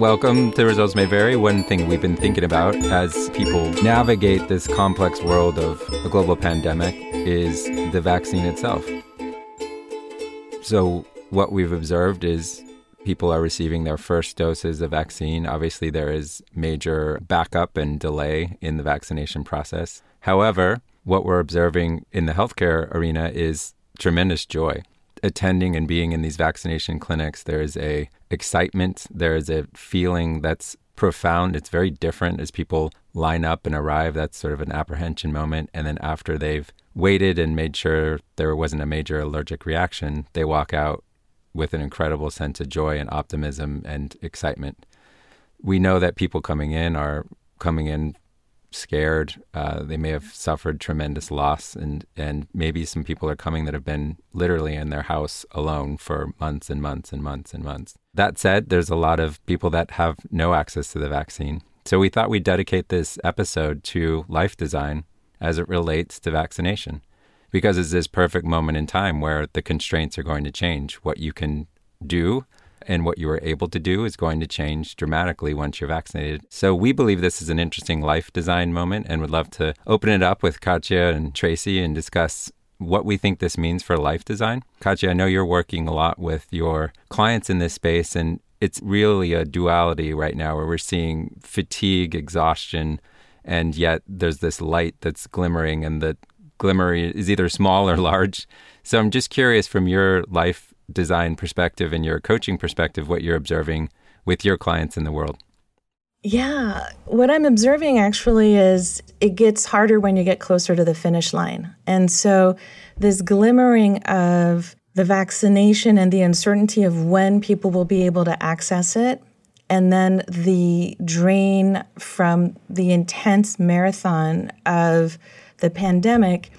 Welcome to Results May Vary. One thing we've been thinking about as people navigate this complex world of a global pandemic is the vaccine itself. So, what we've observed is people are receiving their first doses of vaccine. Obviously, there is major backup and delay in the vaccination process. However, what we're observing in the healthcare arena is tremendous joy. Attending and being in these vaccination clinics, there is a excitement, there is a feeling that's profound. It's very different as people line up and arrive. That's sort of an apprehension moment. And then after they've waited and made sure there wasn't a major allergic reaction, they walk out with an incredible sense of joy and optimism and excitement. We know that people coming in are coming in scared. Uh, they may have suffered tremendous loss, and and maybe some people are coming that have been literally in their house alone for months and months and months and months. That said, there's a lot of people that have no access to the vaccine. So we thought we'd dedicate this episode to life design as it relates to vaccination, because it's this perfect moment in time where the constraints are going to change. What you can do and what you are able to do is going to change dramatically once you're vaccinated. So we believe this is an interesting life design moment and would love to open it up with Katia and Tracy and discuss what we think this means for life design. Katia, I know you're working a lot with your clients in this space and it's really a duality right now where we're seeing fatigue, exhaustion, and yet there's this light that's glimmering and the glimmer is either small or large. So I'm just curious from your life design perspective and your coaching perspective, what you're observing with your clients in the world. Yeah, what I'm observing actually is it gets harder when you get closer to the finish line. And so, this glimmering of the vaccination and the uncertainty of when people will be able to access it, and then the drain from the intense marathon of the pandemic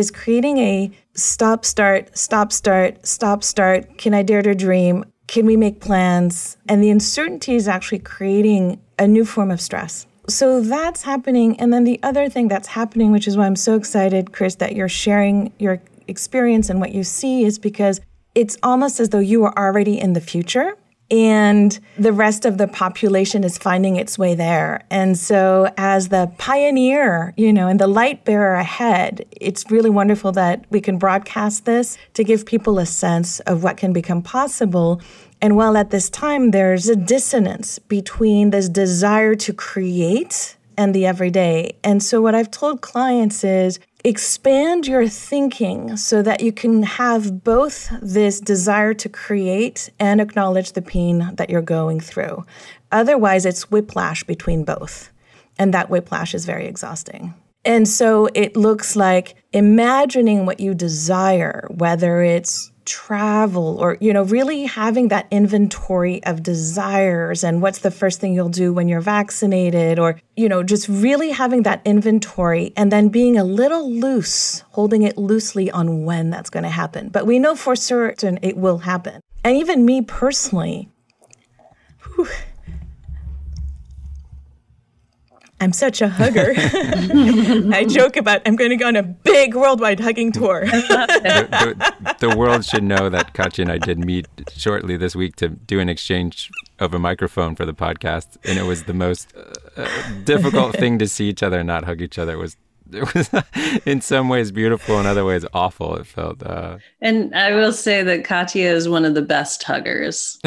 is creating a stop, start, stop, start, stop, start. Can I dare to dream? Can we make plans? And the uncertainty is actually creating a new form of stress. So that's happening. And then the other thing that's happening, which is why I'm so excited, Chris, that you're sharing your experience and what you see, is because it's almost as though you are already in the future and the rest of the population is finding its way there. And so, as the pioneer, you know, and the light bearer ahead, it's really wonderful that we can broadcast this to give people a sense of what can become possible. And while at this time there's a dissonance between this desire to create and the everyday. And so, what I've told clients is expand your thinking so that you can have both this desire to create and acknowledge the pain that you're going through. Otherwise, it's whiplash between both. And that whiplash is very exhausting. And so it looks like imagining what you desire, whether it's travel or you know really having that inventory of desires and what's the first thing you'll do when you're vaccinated or you know just really having that inventory and then being a little loose holding it loosely on when that's going to happen. But we know for certain it will happen. And even me personally whew, I'm such a hugger. I joke about I'm going to go on a big worldwide hugging tour. the, the, the, world should know that Katia and I did meet shortly this week to do an exchange of a microphone for the podcast, and it was the most uh, difficult thing to see each other and not hug each other. It was it was in some ways beautiful, in other ways awful. It felt. Uh... And I will say that Katia is one of the best huggers.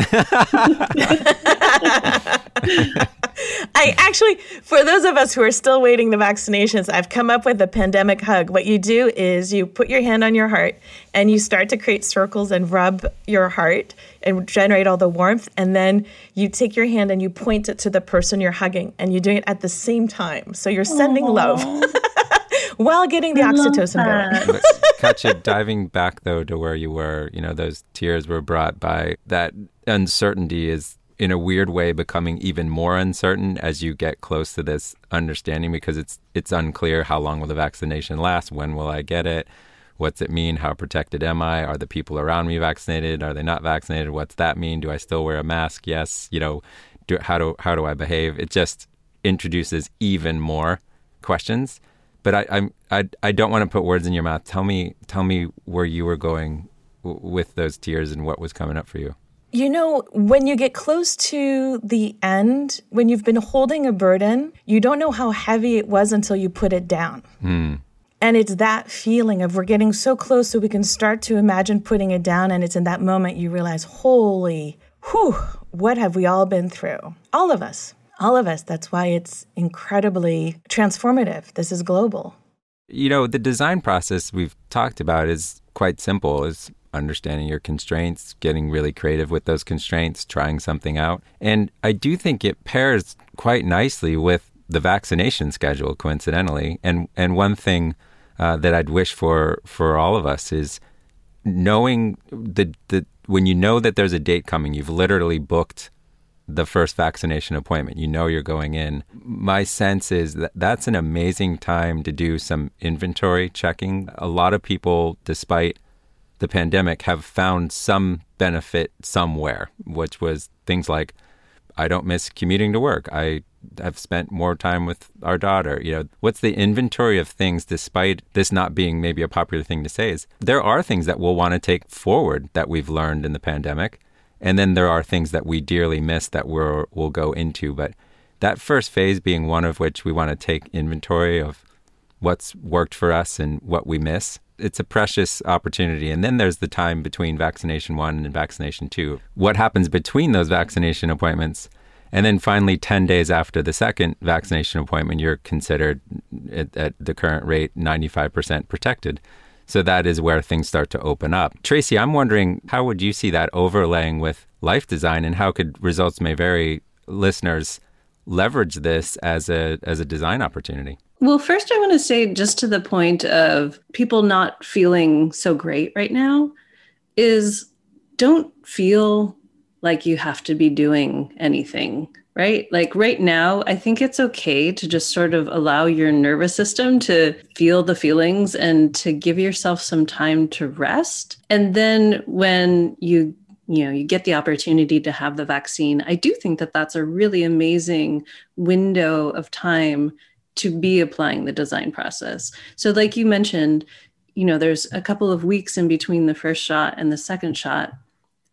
I actually, for those of us who are still waiting the vaccinations, I've come up with a pandemic hug. What you do is you put your hand on your heart and you start to create circles and rub your heart and generate all the warmth. And then you take your hand and you point it to the person you're hugging and you're doing it at the same time. So you're sending Aww. love. while getting the I oxytocin going. Katia, diving back though to where you were, you know, those tears were brought by that uncertainty is in a weird way becoming even more uncertain as you get close to this understanding because it's it's unclear how long will the vaccination last, when will I get it, what's it mean, how protected am I, are the people around me vaccinated, are they not vaccinated, what's that mean, do I still wear a mask? Yes, you know, do, how do how do I behave? It just introduces even more questions. But I I'm, I I don't want to put words in your mouth. Tell me tell me where you were going w- with those tears and what was coming up for you. You know, when you get close to the end, when you've been holding a burden, you don't know how heavy it was until you put it down. Hmm. And it's that feeling of we're getting so close so we can start to imagine putting it down. And it's in that moment you realize, holy, whew, what have we all been through? All of us. All of us. That's why it's incredibly transformative. This is global. You know, the design process we've talked about is quite simple. Is understanding your constraints, getting really creative with those constraints, trying something out. And I do think it pairs quite nicely with the vaccination schedule coincidentally. And and one thing uh, that I'd wish for for all of us is knowing the the when you know that there's a date coming, you've literally booked the first vaccination appointment. You know you're going in. My sense is that that's an amazing time to do some inventory checking. A lot of people, despite the pandemic, have found some benefit somewhere, which was things like I don't miss commuting to work. I have spent more time with our daughter. You know, what's the inventory of things, despite this not being maybe a popular thing to say, is there are things that we'll want to take forward that we've learned in the pandemic. And then there are things that we dearly miss that we're, we'll go into. But that first phase being one of which we want to take inventory of what's worked for us and what we miss. It's a precious opportunity. And then there's the time between vaccination one and vaccination two. What happens between those vaccination appointments? And then finally, 10 days after the second vaccination appointment, you're considered at, at, the current rate 95% protected. So that is where things start to open up. Tracy, I'm wondering how would you see that overlaying with life design and how could results may vary listeners leverage this as a as a design opportunity? Well, first I want to say just to the point of people not feeling so great right now is don't feel like you have to be doing anything, right? Like right now, I think it's okay to just sort of allow your nervous system to feel the feelings and to give yourself some time to rest. And then when you you know you get the opportunity to have the vaccine i do think that that's a really amazing window of time to be applying the design process so like you mentioned you know there's a couple of weeks in between the first shot and the second shot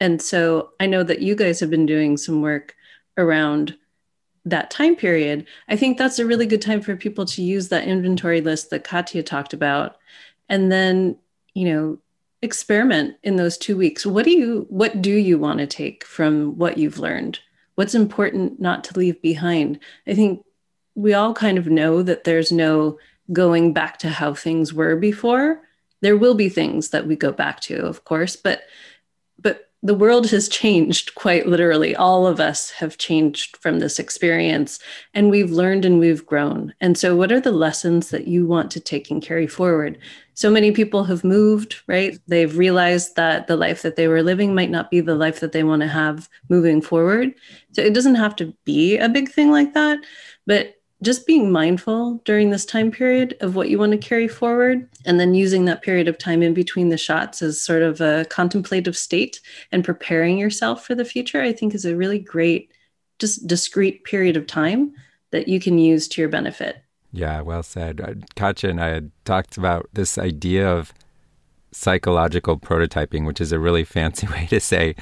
and so I know that you guys have been doing some work around that time period. I think that's a really good time for people to use that inventory list that Katia talked about. And then, you know, experiment in those two weeks. What do you what do you want to take from what you've learned? What's important not to leave behind? I think we all kind of know that there's no going back to how things were before. There will be things that we go back to, of course, but but the world has changed quite literally. All of us have changed from this experience and we've learned and we've grown. And so, what are the lessons that you want to take and carry forward? So many people have moved, right? They've realized that the life that they were living might not be the life that they want to have moving forward. So, it doesn't have to be a big thing like that. But just being mindful during this time period of what you want to carry forward and then using that period of time in between the shots as sort of a contemplative state and preparing yourself for the future i think is a really great just discrete period of time that you can use to your benefit. Yeah well said. Uh, katia and i had talked about this idea of psychological prototyping which is a really fancy way to say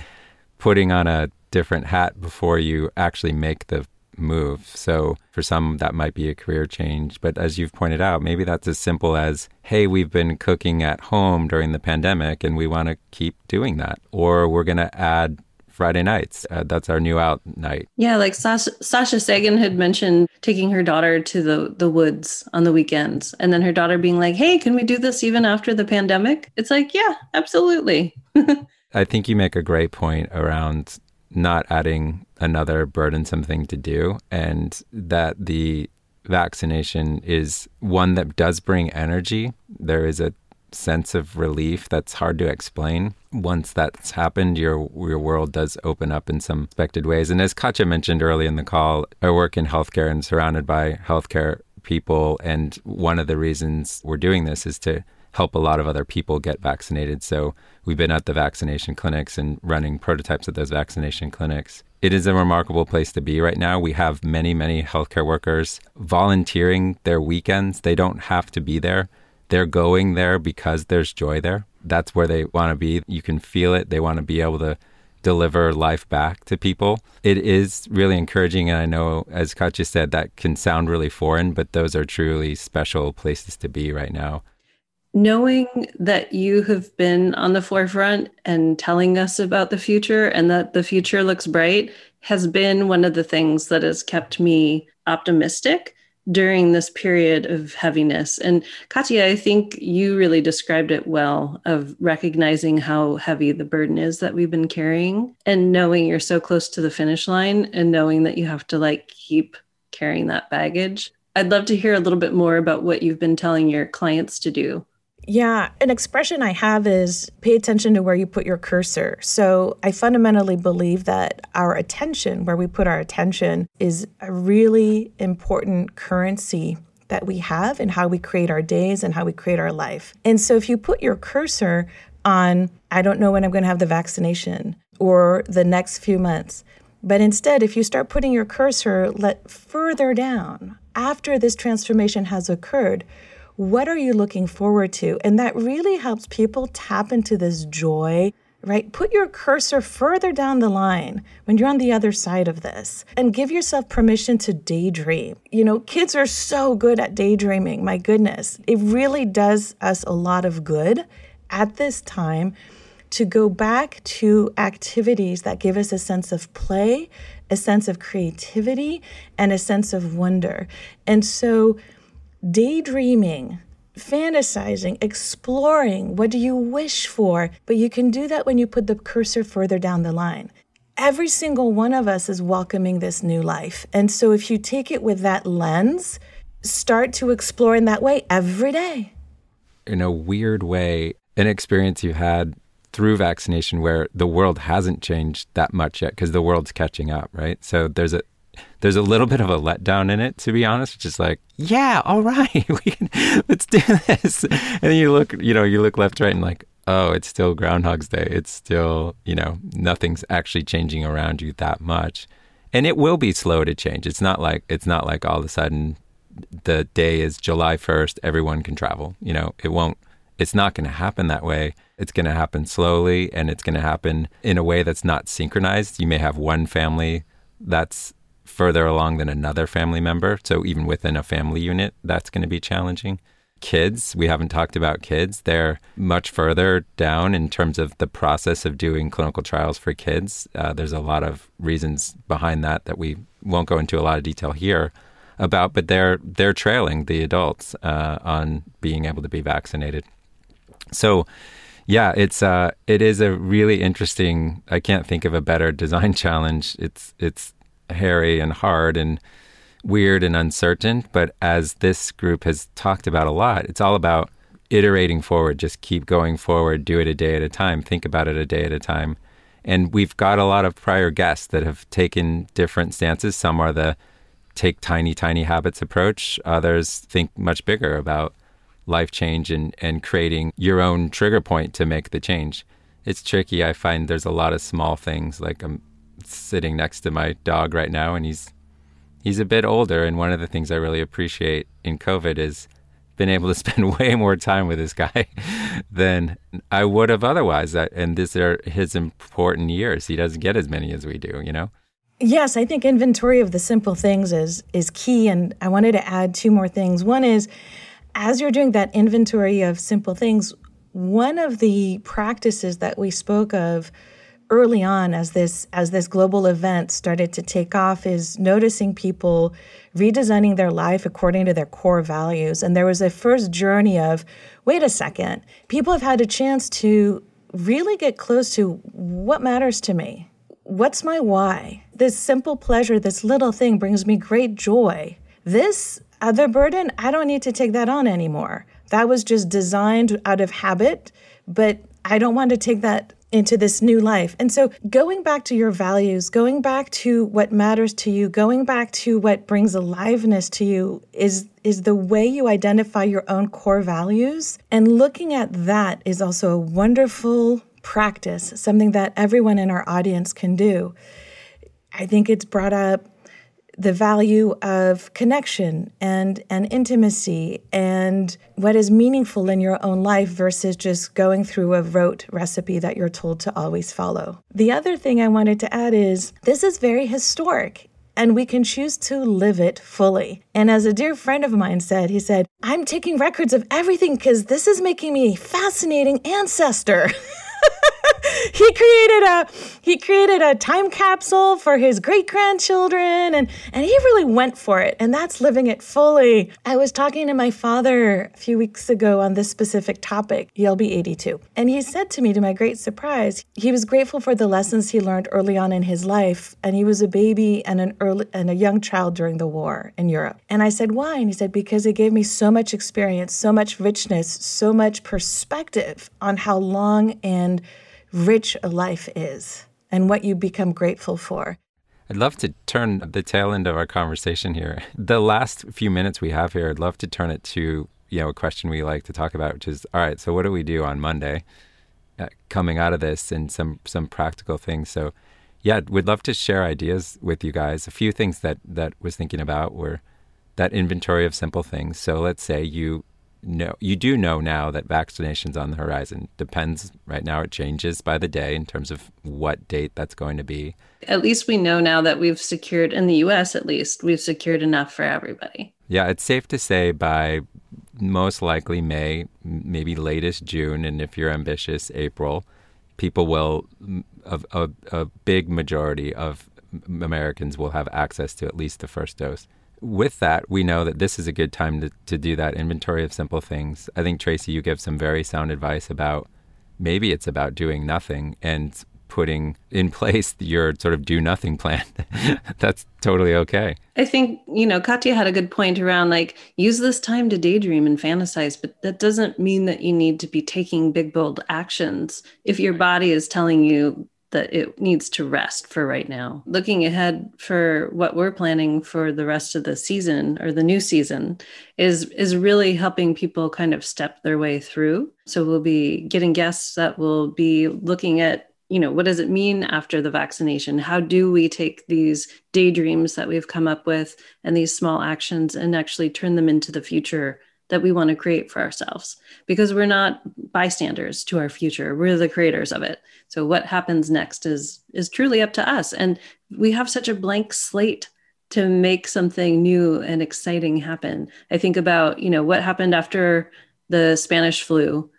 putting on a different hat before you actually make the move. So for some, that might be a career change. But as you've pointed out, maybe that's as simple as, hey, we've been cooking at home during the pandemic and we want to keep doing that. Or we're going to add Friday nights. Uh, that's our new out night. Yeah, like Sasha, Sasha Sagan had mentioned taking her daughter to the, the woods on the weekends. And then her daughter being like, hey, can we do this even after the pandemic? It's like, yeah, absolutely. I think you make a great point around not adding another burdensome thing to do, and that the vaccination is one that does bring energy. There is a sense of relief that's hard to explain. Once that's happened, your your world does open up in some expected ways. And as Katia mentioned early in the call, I work in healthcare and surrounded by healthcare people. And one of the reasons we're doing this is to help a lot of other people get vaccinated. So we've been at the vaccination clinics and running prototypes at those vaccination clinics. It is a remarkable place to be right now. We have many, many healthcare workers volunteering their weekends. They don't have to be there. They're going there because there's joy there. That's where they want to be. You can feel it. They want to be able to deliver life back to people. It is really encouraging. And I know, as Katia said, that can sound really foreign, but those are truly special places to be right now. Knowing that you have been on the forefront and telling us about the future and that the future looks bright has been one of the things that has kept me optimistic during this period of heaviness. And Katia, I think you really described it well of recognizing how heavy the burden is that we've been carrying and knowing you're so close to the finish line and knowing that you have to like keep carrying that baggage. I'd love to hear a little bit more about what you've been telling your clients to do yeah, an expression I have is pay attention to where you put your cursor. So I fundamentally believe that our attention, where we put our attention, is a really important currency that we have in how we create our days and how we create our life. And so if you put your cursor on, I don't know when I'm going to have the vaccination or the next few months, but instead, if you start putting your cursor let further down after this transformation has occurred, what are you looking forward to? And that really helps people tap into this joy, right? Put your cursor further down the line when you're on the other side of this and give yourself permission to daydream. You know, kids are so good at daydreaming. My goodness, it really does us a lot of good at this time to go back to activities that give us a sense of play, a sense of creativity, and a sense of wonder. And so, daydreaming, fantasizing, exploring. What do you wish for? But you can do that when you put the cursor further down the line. Every single one of us is welcoming this new life. And so if you take it with that lens, start to explore in that way every day. In a weird way, an experience you had through vaccination where the world hasn't changed that much yet because the world's catching up, right? So there's a there's a little bit of a letdown in it, to be honest. Just like, yeah, all right, we can, let's do this. And then you look, you know, you look left, right, and like, oh, it's still Groundhog's Day. It's still, you know, nothing's actually changing around you that much, and it will be slow to change. It's not like it's not like all of a sudden the day is July first, everyone can travel. You know, it won't. It's not going to happen that way. It's going to happen slowly, and it's going to happen in a way that's not synchronized. You may have one family that's further along than another family member. So even within a family unit, that's going to be challenging. Kids, we haven't talked about kids. They're much further down in terms of the process of doing clinical trials for kids. Uh, there's a lot of reasons behind that that we won't go into a lot of detail here about, but they're they're trailing the adults uh, on being able to be vaccinated. So, yeah, it's uh, it is a really interesting. I can't think of a better design challenge. It's it's hairy and hard and weird and uncertain. But as this group has talked about a lot, it's all about iterating forward. Just keep going forward, do it a day at a time, think about it a day at a time. And we've got a lot of prior guests that have taken different stances. Some are the take tiny, tiny habits approach, others think much bigger about life change and, and creating your own trigger point to make the change. It's tricky. I find there's a lot of small things like um, sitting next to my dog right now, and he's he's a bit older. And one of the things I really appreciate in COVID is been able to spend way more time with this guy than I would have otherwise. And these are his important years. He doesn't get as many as we do, you know. Yes, I think inventory of the simple things is is key. And I wanted to add two more things. One is, as you're doing that inventory of simple things, one of the practices that we spoke of early on as this as this global event started to take off is noticing people redesigning their life according to their core values. And there was a first journey of wait a second people have had a chance to really get close to what matters to me. What's my why? This simple pleasure this little thing brings me great joy. This other burden i don't need to take that on anymore. That was just designed out of habit but i don't want to take that into this new life. And so, going back to your values, going back to what matters to you, going back to what brings aliveness to you is is the way you identify your own core values. And looking at that is also a wonderful practice, something that everyone in our audience can do. I think it's brought up the value of connection and, and intimacy and what is meaningful in your own life versus just going through a rote recipe that you're told to always follow. The other thing I wanted to add is this is very historic and we can choose to live it fully. And as a dear friend of mine said, he said, I'm taking records of everything because this is making me a fascinating ancestor. he created a he created a time capsule for his great grandchildren and and he really went for it and that's living it fully. I was talking to my father a few weeks ago on this specific topic he'll be 82 and he said to me to my great surprise he was grateful for the lessons he learned early on in his life and he was a baby and an early and a young child during the war in europe. And i said why? And he said because it gave me so much experience so much richness so much perspective on how long and rich a life is and what you become grateful for. I'd love to turn the tail end of our conversation here. The last few minutes we have here, I'd love to turn it to you know a question we like to talk about, which is all right. So what do we do on Monday, uh, coming out of this, and some some practical things. So yeah, we'd love to share ideas with you guys. A few things that that was thinking about were that inventory of simple things. So let's say you know you do know now that vaccination's on the horizon. Depends right now it changes by the day in terms of what date that's going to be. At least we know now that we've secured in the US at least, we've secured enough for everybody. Yeah, it's safe to say by most likely May, maybe latest June, and if you're ambitious, April, people will a, a, a big majority of Americans will have access to at least the first dose with that, we know that this is a good time to, to do that inventory of simple things. I think, Tracy, you give some very sound advice about maybe it's about doing nothing and putting in place your sort of do nothing plan. That's totally okay. I think, you know, Katia had a good point around like use this time to daydream and fantasize, but that doesn't mean that you need to be taking big, bold actions. If your body is telling you that it needs to rest for right now. Looking ahead for what we're planning for the rest of the season or the new season is is really helping people kind of step their way through. So we'll be getting guests that will be looking at, you know, what does it mean after the vaccination? How do we take these daydreams that we've come up with and these small actions and actually turn them into the future that we want to create for ourselves because we're not bystanders to our future. We're the creators of it. So what happens next is is truly up to us. And we have such a blank slate to make something new and exciting happen. I think about you know what happened after the spanish flu.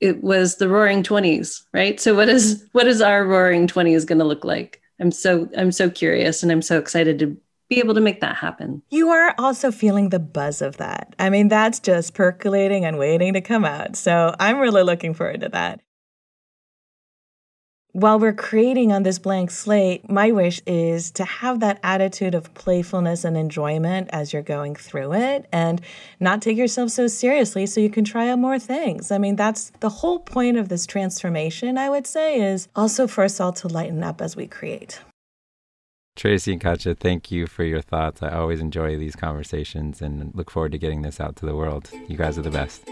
It was the roaring 20s right? So what is what is our roaring 20s going to look like? I'm so i'm so curious and i'm so excited to be able to make that happen. You are also feeling the buzz of that. I mean, that's just percolating and waiting to come out. So I'm really looking forward to that. While we're creating on this blank slate, my wish is to have that attitude of playfulness and enjoyment as you're going through it and not take yourself so seriously so you can try out more things. I mean, that's the whole point of this transformation, I would say, is also for us all to lighten up as we create. Tracy and Katia, thank you for your thoughts. I always enjoy these conversations and look forward to getting this out to the world. You guys are the best.